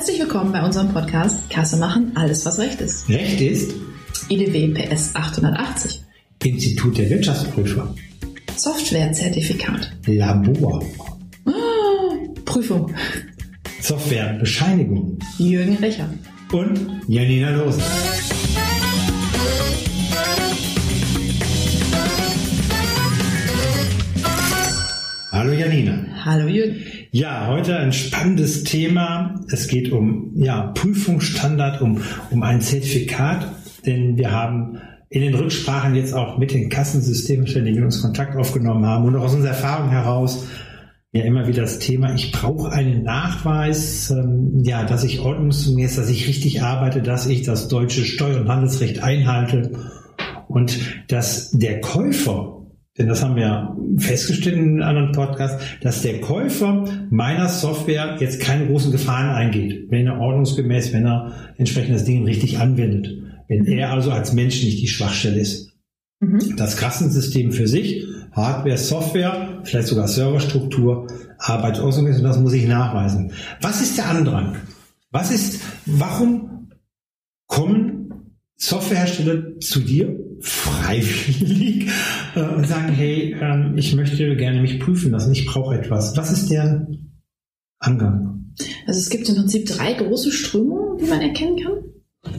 Herzlich willkommen bei unserem Podcast Kasse machen, alles was Recht ist. Recht ist IDW PS 880. Institut der Wirtschaftsprüfer. Softwarezertifikat. Labor. Ah, Prüfung. Softwarebescheinigung. Jürgen Recher. Und Janina Losen. Hallo Janina. Hallo Jürgen. Ja, heute ein spannendes Thema. Es geht um ja, Prüfungsstandard, um, um ein Zertifikat, denn wir haben in den Rücksprachen jetzt auch mit den Kassensystemen, die mit uns Kontakt aufgenommen haben und auch aus unserer Erfahrung heraus ja immer wieder das Thema, ich brauche einen Nachweis, ähm, ja, dass ich ordnungsgemäß, dass ich richtig arbeite, dass ich das deutsche Steuer- und Handelsrecht einhalte und dass der Käufer denn das haben wir festgestellt in einem anderen Podcast, dass der Käufer meiner Software jetzt keine großen Gefahren eingeht, wenn er ordnungsgemäß, wenn er entsprechend das Ding richtig anwendet. Wenn er also als Mensch nicht die Schwachstelle ist. Mhm. Das Kassensystem für sich, Hardware, Software, vielleicht sogar Serverstruktur, ordnungsgemäß und das muss ich nachweisen. Was ist der Andrang? Was ist, warum kommen Softwarehersteller zu dir freiwillig äh, und sagen, hey, ähm, ich möchte gerne mich prüfen lassen, ich brauche etwas. Was ist der Angang? Also es gibt im Prinzip drei große Strömungen, die man erkennen kann.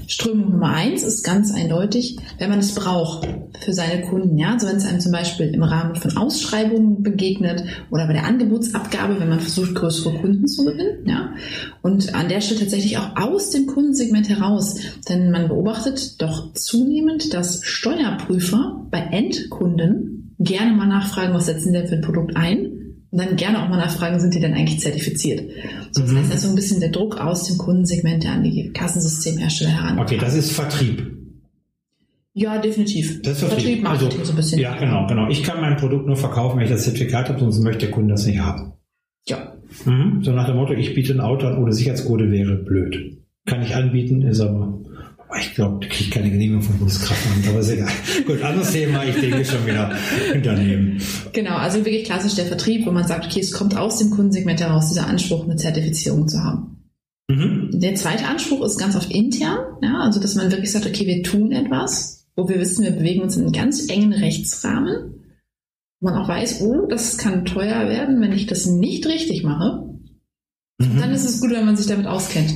Strömung Nummer eins ist ganz eindeutig, wenn man es braucht für seine Kunden. Ja, also wenn es einem zum Beispiel im Rahmen von Ausschreibungen begegnet oder bei der Angebotsabgabe, wenn man versucht, größere Kunden zu gewinnen. Ja, und an der Stelle tatsächlich auch aus dem Kundensegment heraus, denn man beobachtet doch zunehmend, dass Steuerprüfer bei Endkunden gerne mal nachfragen, was setzen denn für ein Produkt ein und dann gerne auch mal nachfragen, sind die denn eigentlich zertifiziert? So, das mhm. heißt also ein bisschen der Druck aus dem Kundensegment an die Kassensystemhersteller heran. Okay, das ist Vertrieb. Ja, definitiv. Das ist Vertrieb, Vertrieb Marketing also, so ein bisschen. Ja, genau, genau. Ich kann mein Produkt nur verkaufen, wenn ich das Zertifikat habe, sonst möchte der Kunde das nicht haben. Ja. Mhm. So nach dem Motto, ich biete ein Auto an ohne Sicherheitscode wäre blöd. Kann ich anbieten, ist aber ich glaube, du kriegst keine Genehmigung vom Bundeskraftamt, aber ist egal. Gut, anderes Thema, ich denke schon wieder daneben. Genau, also wirklich klassisch der Vertrieb, wo man sagt, okay, es kommt aus dem Kundensegment heraus, dieser Anspruch, eine Zertifizierung zu haben. Mhm. Der zweite Anspruch ist ganz oft intern, ja, also dass man wirklich sagt, okay, wir tun etwas, wo wir wissen, wir bewegen uns in einem ganz engen Rechtsrahmen, wo man auch weiß, oh, das kann teuer werden, wenn ich das nicht richtig mache. Mhm. Dann ist es gut, wenn man sich damit auskennt.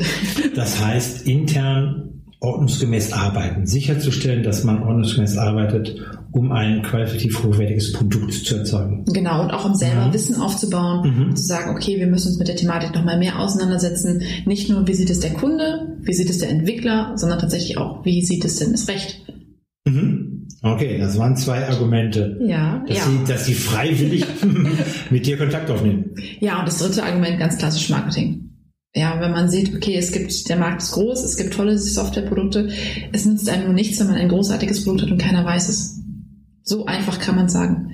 Das heißt, intern ordnungsgemäß arbeiten, sicherzustellen, dass man ordnungsgemäß arbeitet, um ein qualitativ hochwertiges Produkt zu erzeugen. Genau, und auch um selber mhm. Wissen aufzubauen, mhm. zu sagen, okay, wir müssen uns mit der Thematik nochmal mehr auseinandersetzen. Nicht nur, wie sieht es der Kunde, wie sieht es der Entwickler, sondern tatsächlich auch, wie sieht es denn das Recht. Mhm. Okay, das waren zwei Argumente. Ja, dass, ja. Sie, dass Sie freiwillig mit dir Kontakt aufnehmen. Ja, und das dritte Argument, ganz klassisch Marketing ja, wenn man sieht, okay, es gibt, der Markt ist groß, es gibt tolle Softwareprodukte, es nützt einem nur nichts, wenn man ein großartiges Produkt hat und keiner weiß es. So einfach kann man sagen.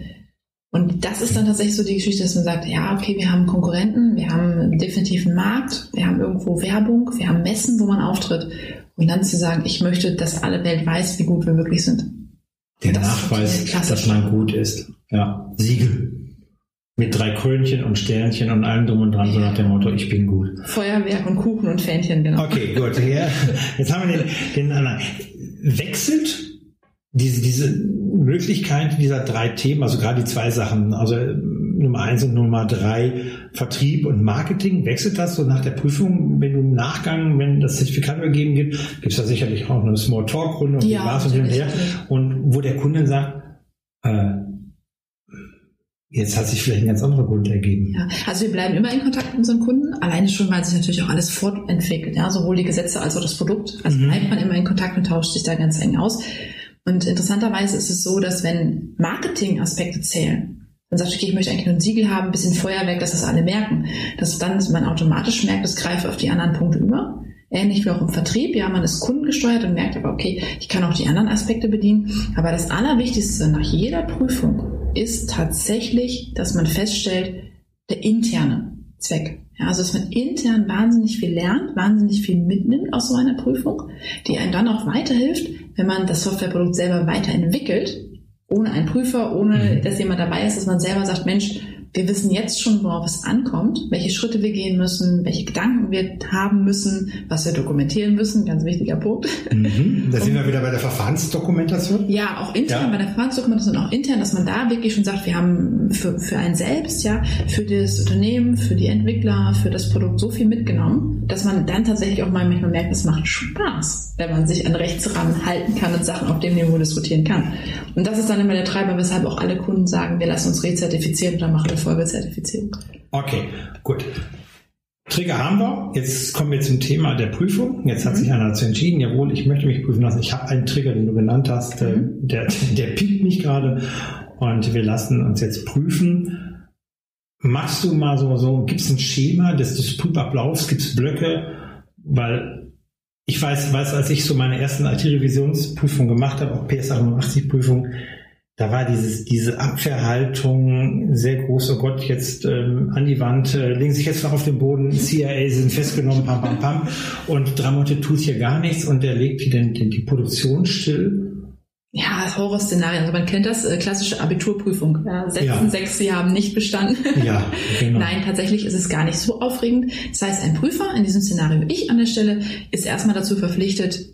Und das ist dann tatsächlich so die Geschichte, dass man sagt, ja, okay, wir haben Konkurrenten, wir haben definitiv einen Markt, wir haben irgendwo Werbung, wir haben Messen, wo man auftritt. Und dann zu sagen, ich möchte, dass alle Welt weiß, wie gut wir wirklich sind. Der Nachweis, dass man gut ist. Ja, Siegel. Mit drei Krönchen und Sternchen und allem drum und dran, so nach dem Motto, ich bin gut. Feuerwerk und Kuchen und Fähnchen, genau. Okay, gut. Ja, jetzt haben wir den, den anderen. Wechselt diese, diese Möglichkeit dieser drei Themen, also gerade die zwei Sachen, also Nummer eins und Nummer drei, Vertrieb und Marketing, wechselt das so nach der Prüfung, wenn du im Nachgang, wenn das Zertifikat übergeben wird, gibt es da sicherlich auch eine Small Talk Runde und ja, und hin und her. Und wo der Kunde sagt, äh, Jetzt hat sich vielleicht ein ganz anderer Grund ergeben. Ja, also wir bleiben immer in Kontakt mit unseren Kunden, alleine schon, weil sich natürlich auch alles fortentwickelt, ja, sowohl die Gesetze als auch das Produkt. Also mhm. bleibt man immer in Kontakt und tauscht sich da ganz eng aus. Und interessanterweise ist es so, dass wenn Marketingaspekte zählen, dann sagt, okay, ich möchte eigentlich nur ein Siegel haben, ein bisschen Feuerwerk, dass das alle merken, dass dann man automatisch merkt, es greift auf die anderen Punkte über. Ähnlich wie auch im Vertrieb, ja, man ist kundengesteuert und merkt aber, okay, ich kann auch die anderen Aspekte bedienen. Aber das Allerwichtigste nach jeder Prüfung ist tatsächlich, dass man feststellt, der interne Zweck. Ja, also dass man intern wahnsinnig viel lernt, wahnsinnig viel mitnimmt aus so einer Prüfung, die einem dann auch weiterhilft, wenn man das Softwareprodukt selber weiterentwickelt, ohne einen Prüfer, ohne mhm. dass jemand dabei ist, dass man selber sagt, Mensch, wir wissen jetzt schon, worauf es ankommt, welche Schritte wir gehen müssen, welche Gedanken wir haben müssen, was wir dokumentieren müssen, ganz wichtiger Punkt. Mhm. Da sind wir wieder bei der Verfahrensdokumentation. Ja, auch intern ja. bei der Verfahrensdokumentation, auch intern, dass man da wirklich schon sagt, wir haben für, für einen selbst, ja, für das Unternehmen, für die Entwickler, für das Produkt so viel mitgenommen, dass man dann tatsächlich auch mal manchmal merkt, es macht Spaß, wenn man sich an Rechtsrahmen halten kann und Sachen auf dem Niveau diskutieren kann. Und das ist dann immer der Treiber, weshalb auch alle Kunden sagen, wir lassen uns rezertifizieren oder machen Folgezertifizierung. Okay, gut. Trigger haben wir. Jetzt kommen wir zum Thema der Prüfung. Jetzt hat mhm. sich einer dazu entschieden, jawohl, ich möchte mich prüfen lassen. Ich habe einen Trigger, den du genannt hast, äh, mhm. der, der piept mich gerade und wir lassen uns jetzt prüfen. Machst du mal so, so gibt es ein Schema des, des Prüfablaufs, gibt es Blöcke? Weil ich weiß, weiß, als ich so meine ersten IT-Revisionsprüfungen gemacht habe, auch PSA 85 Prüfung, da war dieses, diese Abwehrhaltung sehr groß, oh Gott, jetzt ähm, an die Wand, äh, legen sich jetzt noch auf den Boden, CIA sind festgenommen, pam, pam, pam. Und Dramonte tut hier gar nichts und der legt hier den, den, die Produktion still. Ja, Horrorszenarien. Also man kennt das, äh, klassische Abiturprüfung. Ja, setzen ja. sechs, sie haben nicht bestanden. Ja, genau. Nein, tatsächlich ist es gar nicht so aufregend. Das heißt, ein Prüfer, in diesem Szenario ich an der Stelle, ist erstmal dazu verpflichtet,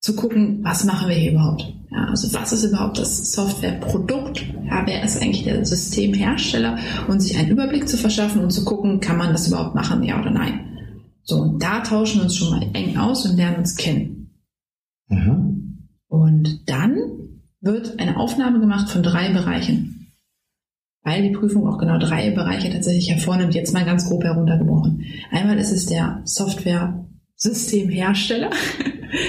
zu gucken, was machen wir hier überhaupt? Ja, also was ist überhaupt das Softwareprodukt? Ja, wer ist eigentlich der Systemhersteller? Und sich einen Überblick zu verschaffen und zu gucken, kann man das überhaupt machen, ja oder nein? So, und da tauschen wir uns schon mal eng aus und lernen uns kennen. Mhm. Und dann wird eine Aufnahme gemacht von drei Bereichen. Weil die Prüfung auch genau drei Bereiche tatsächlich hervornimmt, jetzt mal ganz grob heruntergebrochen. Einmal ist es der Software-Systemhersteller.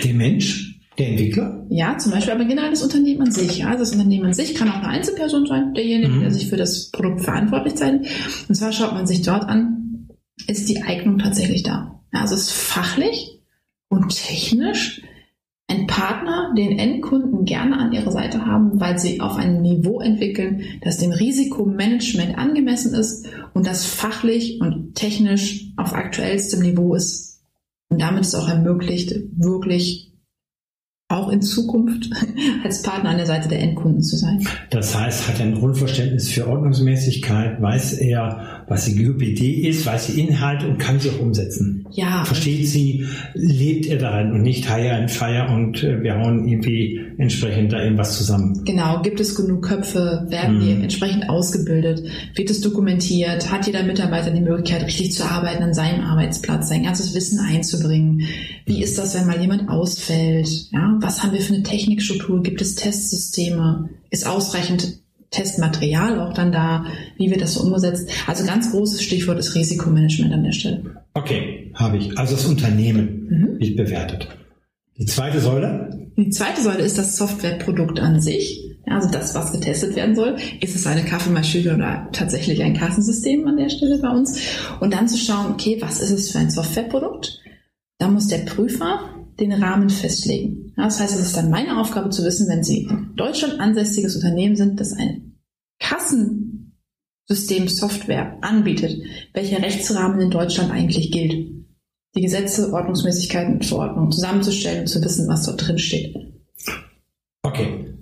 Der Mensch? Der Entwickler? Ja, zum Beispiel, aber generell das Unternehmen an sich. Ja, also das Unternehmen an sich kann auch eine Einzelperson sein, derjenige, mhm. der sich für das Produkt verantwortlich zeichnet. Und zwar schaut man sich dort an, ist die Eignung tatsächlich da? Ja, also ist fachlich und technisch ein Partner, den Endkunden gerne an ihrer Seite haben, weil sie auf einem Niveau entwickeln, das dem Risikomanagement angemessen ist und das fachlich und technisch auf aktuellstem Niveau ist und damit ist auch ermöglicht, wirklich auch in Zukunft als Partner an der Seite der Endkunden zu sein. Das heißt, hat er ein Grundverständnis für Ordnungsmäßigkeit, weiß er, was die GUPD ist, weiß die Inhalte und kann sie auch umsetzen. Ja. Versteht sie, lebt er darin und nicht Hire and Fire und äh, wir hauen irgendwie entsprechend da irgendwas zusammen. Genau. Gibt es genug Köpfe? Werden mhm. die entsprechend ausgebildet? Wird es dokumentiert? Hat jeder Mitarbeiter die Möglichkeit, richtig zu arbeiten an seinem Arbeitsplatz, sein ganzes Wissen einzubringen? Wie ist das, wenn mal jemand ausfällt? Ja, was haben wir für eine Technikstruktur? Gibt es Testsysteme? Ist ausreichend Testmaterial auch dann da? Wie wird das so umgesetzt? Also ganz großes Stichwort ist Risikomanagement an der Stelle. Okay, habe ich. Also das Unternehmen mhm. wird bewertet. Die zweite Säule? Die zweite Säule ist das Softwareprodukt an sich. Also das, was getestet werden soll. Ist es eine Kaffeemaschine oder tatsächlich ein Kassensystem an der Stelle bei uns? Und dann zu schauen, okay, was ist es für ein Softwareprodukt? Da muss der Prüfer den Rahmen festlegen. das heißt, es ist dann meine Aufgabe zu wissen, wenn Sie in Deutschland ansässiges Unternehmen sind, das ein Kassensystem Software anbietet, welcher Rechtsrahmen in Deutschland eigentlich gilt. Die Gesetze, Ordnungsmäßigkeiten und Verordnungen zusammenzustellen und zu wissen, was dort drin steht. Okay.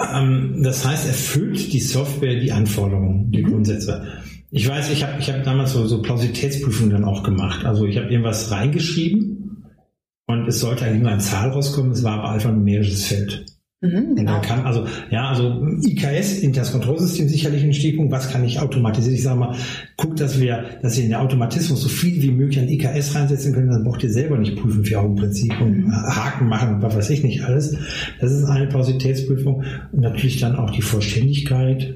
Ähm, das heißt, erfüllt die Software die Anforderungen, die mhm. Grundsätze. Ich weiß, ich habe ich hab damals so, so Plausibilitätsprüfungen dann auch gemacht. Also ich habe irgendwas reingeschrieben und es sollte eigentlich nur eine Zahl rauskommen, es war aber einfach ein numerisches Feld. Mhm, genau. Und dann kann also, ja, also IKS, Internes Kontrollsystem, sicherlich ein Stichpunkt, was kann ich automatisieren? Ich sage mal, guckt, dass wir, dass ihr in der Automatismus so viel wie möglich an IKS reinsetzen können, dann braucht ihr selber nicht prüfen für Augenprinzip und mhm. Haken machen und was weiß ich nicht alles. Das ist eine Plausibilitätsprüfung und natürlich dann auch die Vollständigkeit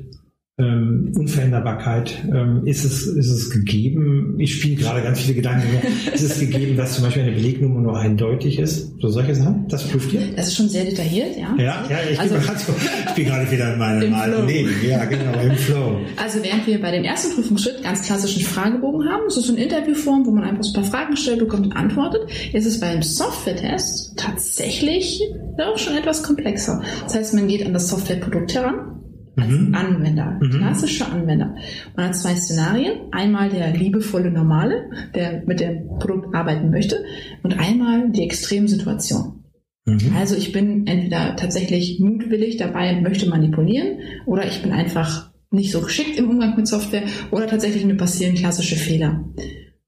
ähm, Unveränderbarkeit, ähm, ist, es, ist es gegeben, ich spiele gerade ganz viele Gedanken, ist es gegeben, dass zum Beispiel eine Belegnummer nur eindeutig ist? So solche Sachen? Das prüft ihr? Das ist schon sehr detailliert, ja. Ja, ja ich, also, bin, so, ich bin gerade wieder in meinem alten Leben. Ja, genau, im Flow. Also während wir bei dem ersten Prüfungsschritt ganz klassischen Fragebogen haben, ist so eine Interviewform, wo man einfach so ein paar Fragen stellt, bekommt und antwortet, ist es beim Software-Test tatsächlich doch schon etwas komplexer. Das heißt, man geht an das Softwareprodukt heran, als mhm. Anwender, mhm. klassischer Anwender. Man hat zwei Szenarien. Einmal der liebevolle Normale, der mit dem Produkt arbeiten möchte, und einmal die Extremsituation. Mhm. Also ich bin entweder tatsächlich mutwillig dabei und möchte manipulieren, oder ich bin einfach nicht so geschickt im Umgang mit Software oder tatsächlich mir passieren klassische Fehler.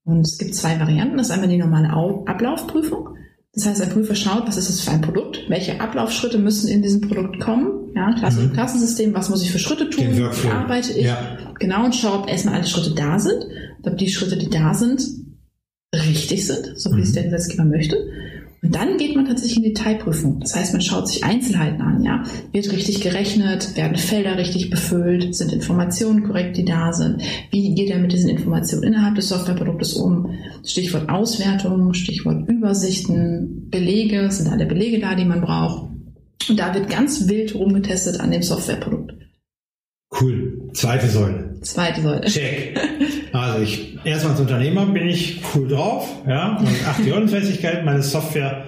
Und es gibt zwei Varianten. Das ist einmal die normale Ablaufprüfung. Das heißt, ein Prüfer schaut, was ist das für ein Produkt, welche Ablaufschritte müssen in diesem Produkt kommen, ja, Klasse mhm. Klassensystem, was muss ich für Schritte tun, wie arbeite ich, ja. genau, und schaue, ob erstmal alle Schritte da sind, ob die Schritte, die da sind, richtig sind, so wie mhm. es der Gesetzgeber möchte. Und dann geht man tatsächlich in die Detailprüfung. Das heißt, man schaut sich Einzelheiten an, ja. Wird richtig gerechnet? Werden Felder richtig befüllt? Sind Informationen korrekt, die da sind? Wie geht er mit diesen Informationen innerhalb des Softwareproduktes um? Stichwort Auswertung, Stichwort Übersichten, Belege, sind alle Belege da, die man braucht? Und da wird ganz wild rumgetestet an dem Softwareprodukt. Cool. Zweite Säule. Zweite Säule. Check. Also ich, erstmal als Unternehmer bin ich cool drauf, ja, und achte die Unfähigkeit. Meine Software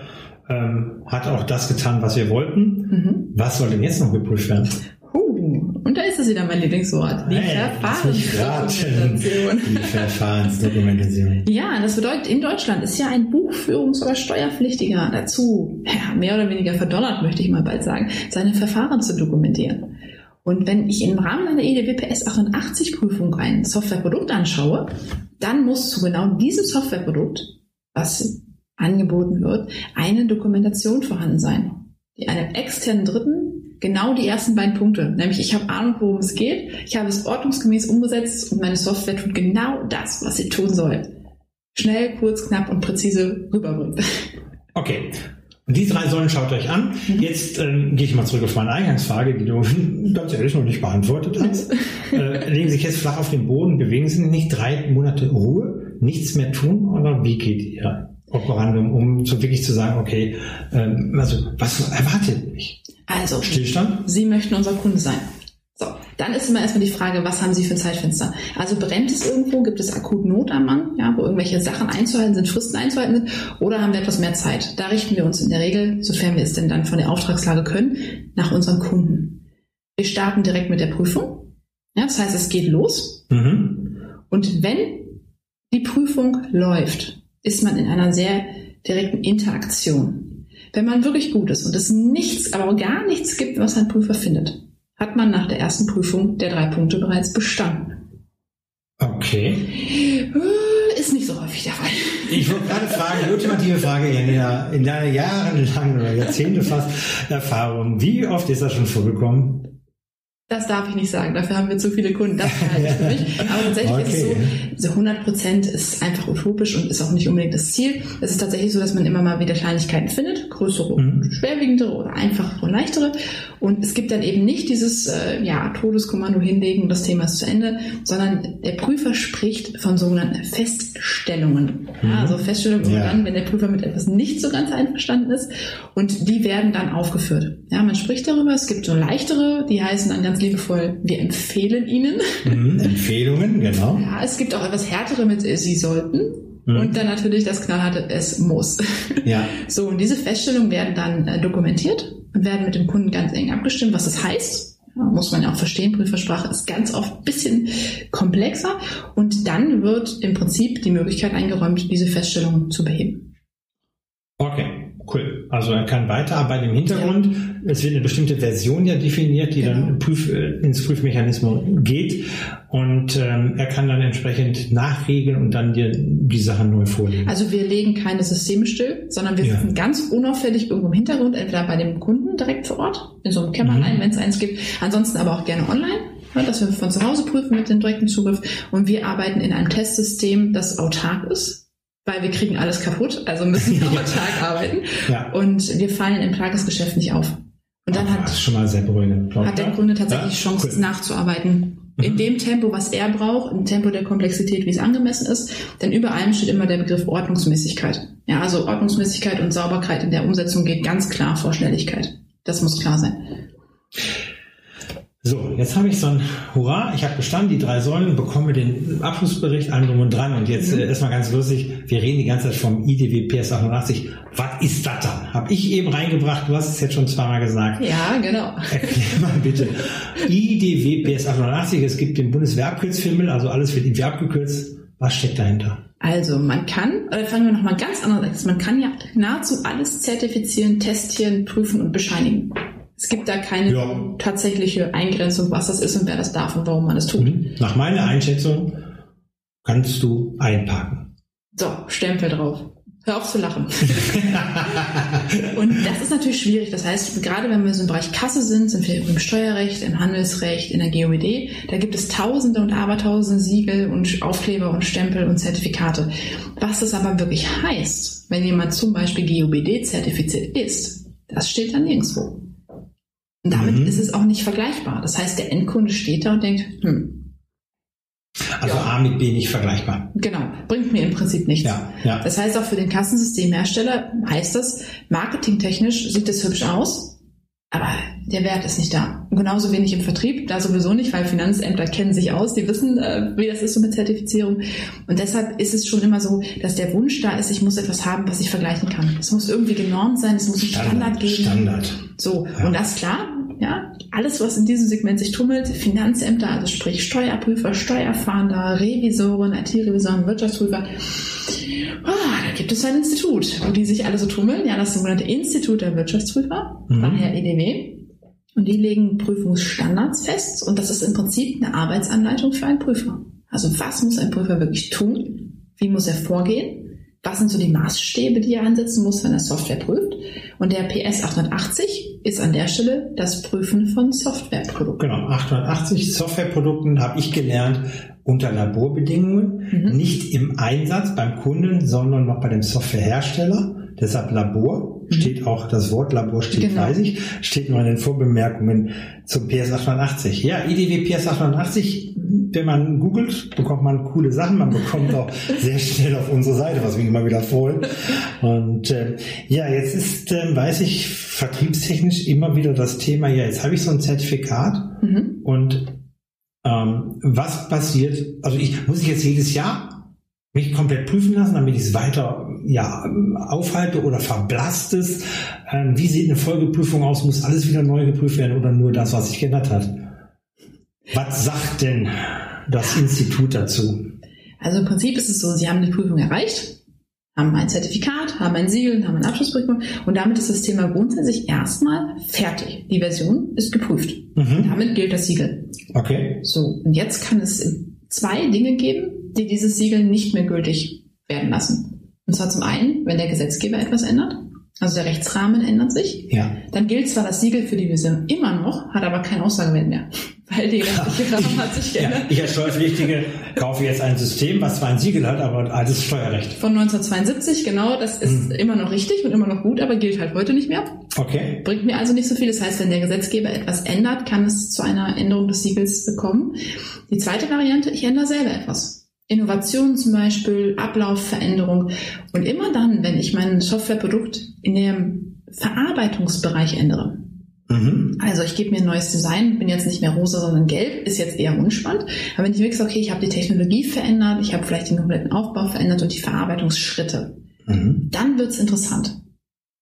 ähm, hat auch das getan, was wir wollten. Mhm. Was soll denn jetzt noch geprüft werden? Uh, und da ist es wieder mein Lieblingswort. Die hey, Verfahrensdokumentation. Die Verfahrensdokumentation. ja, das bedeutet, in Deutschland ist ja ein Buchführungs- oder Steuerpflichtiger dazu, ja, mehr oder weniger verdonnert, möchte ich mal bald sagen, seine Verfahren zu dokumentieren. Und wenn ich im Rahmen einer EDWPS 88 Prüfung ein Softwareprodukt anschaue, dann muss zu genau diesem Softwareprodukt, was angeboten wird, eine Dokumentation vorhanden sein, die einem externen Dritten genau die ersten beiden Punkte, nämlich ich habe Ahnung, worum es geht, ich habe es ordnungsgemäß umgesetzt und meine Software tut genau das, was sie tun soll. Schnell, kurz, knapp und präzise rüberbringt. Okay, die drei Säulen schaut euch an. Mhm. Jetzt ähm, gehe ich mal zurück auf meine Eingangsfrage, die du ganz ehrlich noch nicht beantwortet hast. äh, legen Sie sich jetzt flach auf den Boden, bewegen Sie nicht drei Monate Ruhe, nichts mehr tun oder wie geht Ihr Operandum, um so wirklich zu sagen, okay, ähm, also was erwartet mich? Also, Stillstand? Sie möchten unser Kunde sein. So, dann ist immer erstmal die Frage, was haben Sie für ein Zeitfenster? Also brennt es irgendwo? Gibt es akut Not am Mann, ja, wo irgendwelche Sachen einzuhalten sind, Fristen einzuhalten sind? Oder haben wir etwas mehr Zeit? Da richten wir uns in der Regel, sofern wir es denn dann von der Auftragslage können, nach unserem Kunden. Wir starten direkt mit der Prüfung. Ja, das heißt, es geht los. Mhm. Und wenn die Prüfung läuft, ist man in einer sehr direkten Interaktion. Wenn man wirklich gut ist und es nichts, aber gar nichts gibt, was ein Prüfer findet, hat man nach der ersten Prüfung der drei Punkte bereits bestanden. Okay. Äh, ist nicht so häufig der Fall. Ich wollte gerade fragen, die ultimative Frage in deiner, in deiner jahrelangen oder Jahrzehnte fast Erfahrung. Wie oft ist das schon vorgekommen? Das darf ich nicht sagen, dafür haben wir zu viele Kunden, das halte ich für mich. Aber tatsächlich okay. ist es so, so 100 Prozent ist einfach utopisch und ist auch nicht unbedingt das Ziel. Es ist tatsächlich so, dass man immer mal wieder Kleinigkeiten findet, größere, mhm. schwerwiegendere oder einfachere und leichtere. Und es gibt dann eben nicht dieses äh, ja, Todeskommando hinlegen, das Thema ist zu Ende, sondern der Prüfer spricht von sogenannten Feststellungen. Mhm. Ja, also Feststellungen ja. dann, wenn der Prüfer mit etwas nicht so ganz einverstanden ist und die werden dann aufgeführt. Ja, man spricht darüber, es gibt so leichtere, die heißen dann ganz ganz liebevoll, wir empfehlen Ihnen. Mhm, Empfehlungen, genau. Ja, es gibt auch etwas härtere mit äh, Sie sollten. Mhm. Und dann natürlich das knallharte, es muss. Ja. So, und diese Feststellungen werden dann äh, dokumentiert und werden mit dem Kunden ganz eng abgestimmt, was das heißt. Muss man ja auch verstehen, Prüfersprache ist ganz oft ein bisschen komplexer. Und dann wird im Prinzip die Möglichkeit eingeräumt, diese Feststellungen zu beheben. Okay. Cool. Also er kann weiterarbeiten im Hintergrund. Ja. Es wird eine bestimmte Version ja definiert, die genau. dann Prüf, ins Prüfmechanismus geht. Und ähm, er kann dann entsprechend nachregeln und dann dir die Sachen neu vorlegen. Also wir legen keine Systeme still, sondern wir ja. sitzen ganz unauffällig irgendwo im Hintergrund, entweder bei dem Kunden direkt vor Ort, in so einem Kämmerlein, mhm. wenn es eins gibt. Ansonsten aber auch gerne online dass wir von zu Hause prüfen mit dem direkten Zugriff. Und wir arbeiten in einem Testsystem, das autark ist weil wir kriegen alles kaputt, also müssen wir autark arbeiten. Ja. Und wir fallen im Tagesgeschäft nicht auf. Und dann hat, schon mal sehr beruhigend, hat der Kunde tatsächlich ja? Chance, cool. nachzuarbeiten. Mhm. In dem Tempo, was er braucht, im Tempo der Komplexität, wie es angemessen ist. Denn über allem steht immer der Begriff Ordnungsmäßigkeit. Ja, also Ordnungsmäßigkeit und Sauberkeit in der Umsetzung geht ganz klar vor Schnelligkeit. Das muss klar sein. So, jetzt habe ich so ein Hurra, ich habe bestanden, die drei Säulen, bekomme den Abschlussbericht, allem drum und dran. Und jetzt mhm. äh, erstmal ganz lustig, wir reden die ganze Zeit vom IDW PS 88. Was ist das dann? Habe ich eben reingebracht, du hast es jetzt schon zweimal gesagt. Ja, genau. Erklär mal bitte. IDW PS 88, es gibt den Bundeswehrabkürzfilm, also alles wird irgendwie abgekürzt. Was steckt dahinter? Also man kann, oder fangen wir nochmal ganz anders an, man kann ja nahezu alles zertifizieren, testieren, prüfen und bescheinigen. Es gibt da keine Ja. tatsächliche Eingrenzung, was das ist und wer das darf und warum man das tut. Mhm. Nach meiner Einschätzung kannst du einparken. So, Stempel drauf. Hör auf zu lachen. und das ist natürlich schwierig. Das heißt, gerade wenn wir so im Bereich Kasse sind, sind wir im Steuerrecht, im Handelsrecht, in der GOBD, da gibt es Tausende und Abertausende Siegel und Aufkleber und Stempel und Zertifikate. Was das aber wirklich heißt, wenn jemand zum Beispiel GOBD zertifiziert ist, das steht da nirgendwo. Und damit Mhm. ist es auch nicht vergleichbar. Das heißt, der Endkunde steht da und denkt, hm, Also Ja. A mit B nicht vergleichbar. genau, bringt mir im Prinzip nichts. Ja, ja. Das heißt auch für den Kassensystemhersteller heißt das, marketingtechnisch sieht es hübsch aus, aber der Wert ist nicht da. Und genauso wenig im Vertrieb, da sowieso nicht, weil Finanzämter kennen sich aus, die wissen, äh, wie das ist so mit Zertifizierung. Und deshalb ist es schon immer so, dass der Wunsch da ist, ich muss etwas haben, was ich vergleichen kann. Es muss irgendwie genormt sein, es muss einen Standard, geben. Standard. So, Ja. und das klar, ja, alles, was in diesem Segment sich tummelt, Finanzämter, also sprich Steuerprüfer, Steuerfahnder, Revisoren, IT-Revisoren, Wirtschaftsprüfer, ah, da gibt es ein Institut, wo die sich alle so tummeln, ja, das sogenannte Institut der Wirtschaftsprüfer, Mhm. daher EDW. Und die legen Prüfungsstandards fest und das ist im Prinzip eine Arbeitsanleitung für einen Prüfer. Also was muss ein Prüfer wirklich tun? Wie muss er vorgehen? Was sind so die Maßstäbe, die er ansetzen muss, wenn er Software prüft? Und der PS 880 ist an der Stelle das Prüfen von Softwareprodukten. Genau, 880 Softwareprodukten habe ich gelernt unter Laborbedingungen, Mhm. nicht im Einsatz beim Kunden, sondern noch bei dem Softwarehersteller. Deshalb Labor, steht auch, das Wort Labor steht, Mhm. Genau. weiß ich, steht nur in den Vorbemerkungen zum PS880. Ja, IDW PS880, wenn man googelt, bekommt man coole Sachen, man bekommt auch sehr schnell auf unsere Seite, was wir immer wieder freuen. Und äh, ja, jetzt ist, äh, weiß ich, vertriebstechnisch immer wieder das Thema, ja, jetzt habe ich so ein Zertifikat Mhm. und ähm, was passiert, also ich muss ich jetzt jedes Jahr mich komplett prüfen lassen, damit ich es weiter ja, aufhalte oder verblasst es? Ähm, wie sieht eine Folgeprüfung aus? Muss alles wieder neu geprüft werden oder nur das, was sich geändert hat? Was sagt denn das Institut dazu? Also im Prinzip ist es so, Sie haben die Prüfung erreicht, haben ein Zertifikat, haben ein Siegel, haben einen Abschlussbericht und damit ist das Thema grundsätzlich erstmal fertig. Die Version ist geprüft. Mhm. Damit gilt das Siegel. Okay. So, und jetzt kann es zwei Dinge geben, die dieses Siegel nicht mehr gültig werden lassen. Und zwar zum einen, wenn der Gesetzgeber etwas ändert, also der Rechtsrahmen ändert sich, Ja. dann gilt zwar das Siegel für die Version immer noch, hat aber kein Aussagewert mehr, weil der rechtliche Rahmen hat sich ja. geändert. Ich als Steuerpflichtige kaufe jetzt ein System, was zwar ein Siegel hat, aber altes Steuerrecht. Von 1972, genau, das ist Hm. immer noch richtig und immer noch gut, aber gilt halt heute nicht mehr. Okay. Bringt mir also nicht so viel. Das heißt, wenn der Gesetzgeber etwas ändert, kann es zu einer Änderung des Siegels kommen. Die zweite Variante, ich ändere selber etwas. Innovation zum Beispiel, Ablaufveränderung. Und immer dann, wenn ich mein Softwareprodukt in dem Verarbeitungsbereich ändere, Mhm. also ich gebe mir ein neues Design, bin jetzt nicht mehr rosa, sondern gelb, ist jetzt eher unspannend. Aber wenn ich wirklich sage, okay, ich habe die Technologie verändert, ich habe vielleicht den kompletten Aufbau verändert und die Verarbeitungsschritte, Mhm. dann wird's interessant.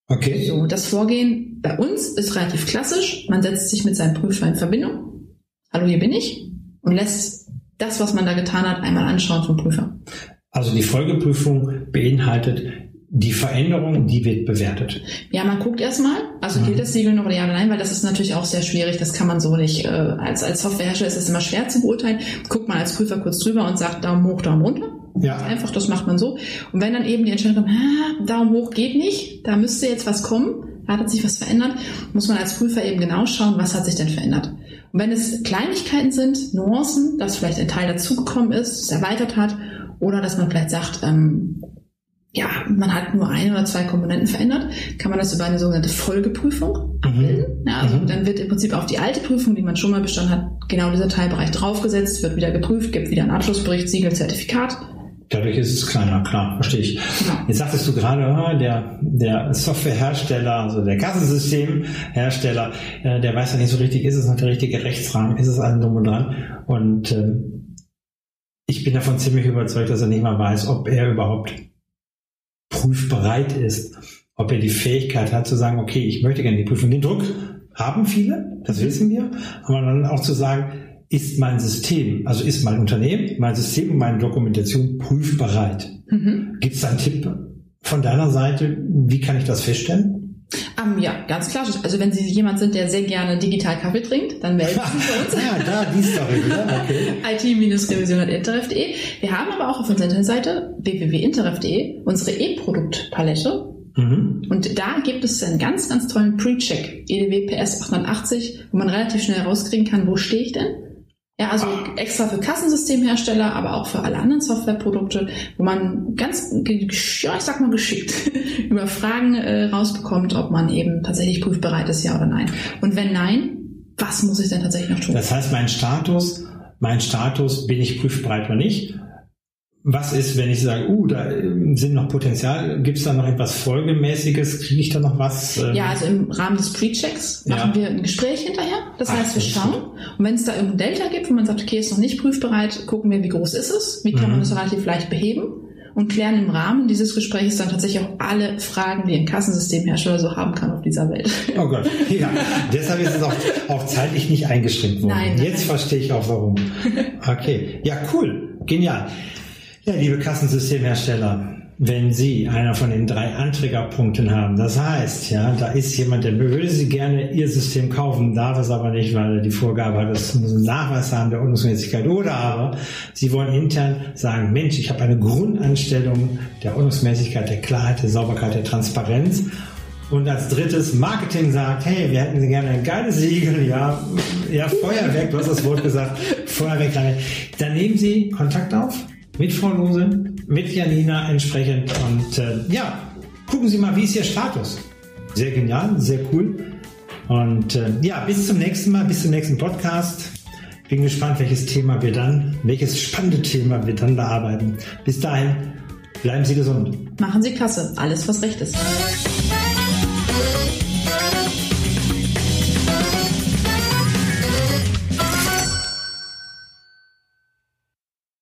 Okay. So, das Vorgehen bei uns ist relativ klassisch. Man setzt sich mit seinem Prüfer in Verbindung. Hallo, hier bin ich. Und lässt das, was man da getan hat, einmal anschauen vom Prüfer. Also die Folgeprüfung beinhaltet die Veränderung, die wird bewertet. Ja, man guckt erstmal, also Mhm. gilt das Siegel noch oder ja oder nein, weil das ist natürlich auch sehr schwierig. Das kann man so nicht, äh, als, als Softwarehersteller ist es immer schwer zu beurteilen. Guckt man als Prüfer kurz drüber und sagt Daumen hoch, Daumen runter. Ja. Einfach, das macht man so. Und wenn dann eben die Entscheidung kommt, ah, Daumen hoch geht nicht, da müsste jetzt was kommen, hat sich was verändert, muss man als Prüfer eben genau schauen, was hat sich denn verändert. Und wenn es Kleinigkeiten sind, Nuancen, dass vielleicht ein Teil dazugekommen ist, es erweitert hat, oder dass man vielleicht sagt, ähm, ja, man hat nur ein oder zwei Komponenten verändert, kann man das über eine sogenannte Folgeprüfung abbilden. Ja, also Mhm. dann wird im Prinzip auf die alte Prüfung, die man schon mal bestanden hat, genau dieser Teilbereich draufgesetzt, wird wieder geprüft, gibt wieder einen Abschlussbericht, Siegel, Zertifikat. Dadurch ist es kleiner, klar, verstehe ich. Jetzt sagtest du gerade, ah, der, der Softwarehersteller, also der Kassensystemhersteller, äh, der weiß ja nicht so richtig, ist es noch der richtige Rechtsrahmen, ist es allem drum und dran. Und ähm, ich bin davon ziemlich überzeugt, dass er nicht mal weiß, ob er überhaupt prüfbereit ist, ob er die Fähigkeit hat zu sagen, okay, ich möchte gerne die Prüfung. Den Druck haben viele, das wissen wir, aber dann auch zu sagen, ist mein System, also ist mein Unternehmen, mein System und meine Dokumentation prüfbereit? Mhm. Gibt es einen Tipp von deiner Seite? Wie kann ich das feststellen? Um, ähm, ja, ganz klar. Also wenn Sie jemand sind, der sehr gerne digital Kaffee trinkt, dann melden Sie sich bei uns. ja, da, die Story wieder. Okay. IT-revision.interref.de. Wir haben aber auch auf unserer Internetseite www.interref.de unsere E-Produktpalette. Mhm. Und da gibt es einen ganz, ganz tollen Pre-Check, EDW PS 880, wo man relativ schnell rauskriegen kann, wo stehe ich denn? Ja, also extra für Kassensystemhersteller, aber auch für alle anderen Softwareprodukte, wo man ganz, ja, ich sag mal geschickt über Fragen äh, rausbekommt, ob man eben tatsächlich prüfbereit ist, ja oder nein. Und wenn nein, was muss ich denn tatsächlich noch tun? Das heißt, mein Status, mein Status, bin ich prüfbereit oder nicht? Was ist, wenn ich sage, uh, da ähm, sind noch Potenzial, gibt es da noch etwas Folgemäßiges? Kriege ich da noch was? Ähm? Ja, also im Rahmen des Pre-Checks machen ja. wir ein Gespräch hinterher. Das Ach, heißt, wir schauen. Und wenn es da irgendein Delta gibt, wo man sagt, okay, ist noch nicht prüfbereit, gucken wir, wie groß ist es, wie kann mhm. man das relativ leicht beheben und klären im Rahmen dieses Gesprächs dann tatsächlich auch alle Fragen, die ein Kassensystemhersteller so haben kann auf dieser Welt. Oh Gott, ja. Deshalb ist es auch, auch zeitlich nicht eingeschränkt worden. Nein, Jetzt nein. verstehe ich auch warum. Okay, ja, cool, genial. Ja, liebe Kassensystemhersteller, wenn Sie einer von den drei Anträgerpunkten haben, das heißt, ja, da ist jemand, der würde Sie gerne Ihr System kaufen, darf es aber nicht, weil er die Vorgabe hat, es muss einen Nachweis haben der Ordnungsmäßigkeit. Oder aber Sie wollen intern sagen, Mensch, ich habe eine Grundanstellung der Ordnungsmäßigkeit, der Klarheit, der Sauberkeit, der Transparenz. Und als drittes Marketing sagt, hey, wir hätten gerne ein geiles Siegel, ja, ja, Feuerwerk, du hast das Wort gesagt, Feuerwerk, dann nehmen Sie Kontakt auf mit Frau Lose, mit Janina entsprechend. Und äh, ja, gucken Sie mal, wie ist Ihr Status? Sehr genial, sehr cool. Und äh, ja, bis zum nächsten Mal, bis zum nächsten Podcast. Bin gespannt, welches Thema wir dann, welches spannende Thema wir dann bearbeiten. Bis dahin, bleiben Sie gesund. Machen Sie klasse. Alles, was recht ist.